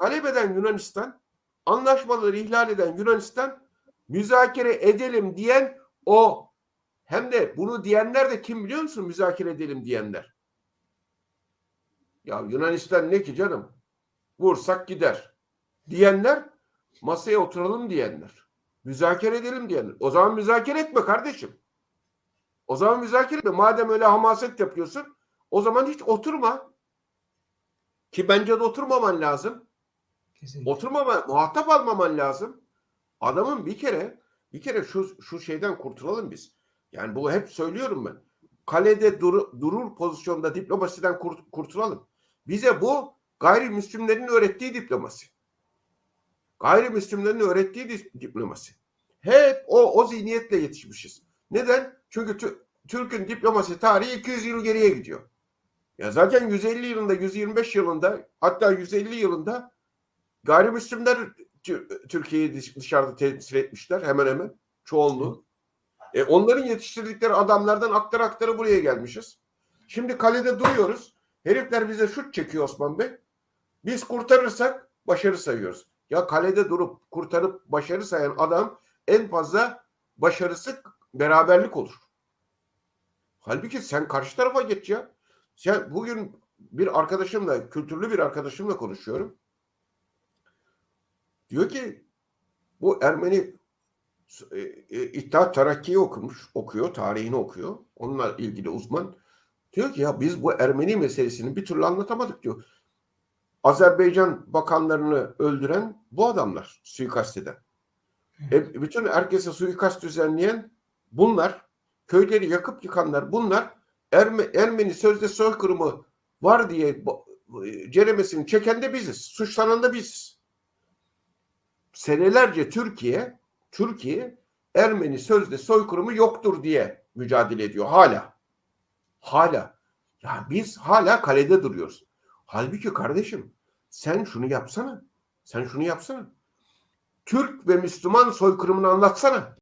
talep eden Yunanistan, anlaşmaları ihlal eden Yunanistan, müzakere edelim diyen o. Hem de bunu diyenler de kim biliyor musun? Müzakere edelim diyenler. Ya Yunanistan ne ki canım? Vursak gider. Diyenler masaya oturalım diyenler. Müzakere edelim diyenler. O zaman müzakere etme kardeşim. O zaman müzakere etme. Madem öyle hamaset yapıyorsun o zaman hiç oturma. Ki bence de oturmaman lazım. Kesinlikle. Oturmama, muhatap almaman lazım. Adamın bir kere bir kere şu şu şeyden kurtulalım biz. Yani bu hep söylüyorum ben. Kalede dur- durur pozisyonda diplomasiden kurt- kurtulalım. Bize bu gayrimüslimlerin öğrettiği diplomasi. Gayrimüslimlerin öğrettiği di- diplomasi. Hep o o zihniyetle yetişmişiz. Neden? Çünkü Tü- Türk'ün diplomasi tarihi 200 yıl geriye gidiyor. Ya zaten 150 yılında, 125 yılında, hatta 150 yılında gayrimüslimler Tü- Türkiye'yi dış- dışarıda temsil etmişler hemen hemen çoğunluğu. E, onların yetiştirdikleri adamlardan aktar aktarı buraya gelmişiz. Şimdi kalede duruyoruz. Herifler bize şut çekiyor Osman Bey. Biz kurtarırsak başarı sayıyoruz. Ya kalede durup kurtarıp başarı sayan adam en fazla başarısı beraberlik olur. Halbuki sen karşı tarafa geç ya. Sen bugün bir arkadaşımla, kültürlü bir arkadaşımla konuşuyorum. Diyor ki bu Ermeni e, e, İttihat Terakki'yi okumuş, okuyor, tarihini okuyor. Onunla ilgili uzman. Diyor ki ya biz bu Ermeni meselesini bir türlü anlatamadık diyor. Azerbaycan bakanlarını öldüren bu adamlar suikast eden. E, bütün herkese suikast düzenleyen bunlar, köyleri yakıp yıkanlar bunlar, Erme, Ermeni sözde soykırımı var diye e, ceremesini çeken de biziz. Suçlanan da biziz. Senelerce Türkiye, Türkiye Ermeni sözde soykırımı yoktur diye mücadele ediyor hala. Hala. Ya biz hala kalede duruyoruz. Halbuki kardeşim sen şunu yapsana. Sen şunu yapsana. Türk ve Müslüman soykırımını anlatsana.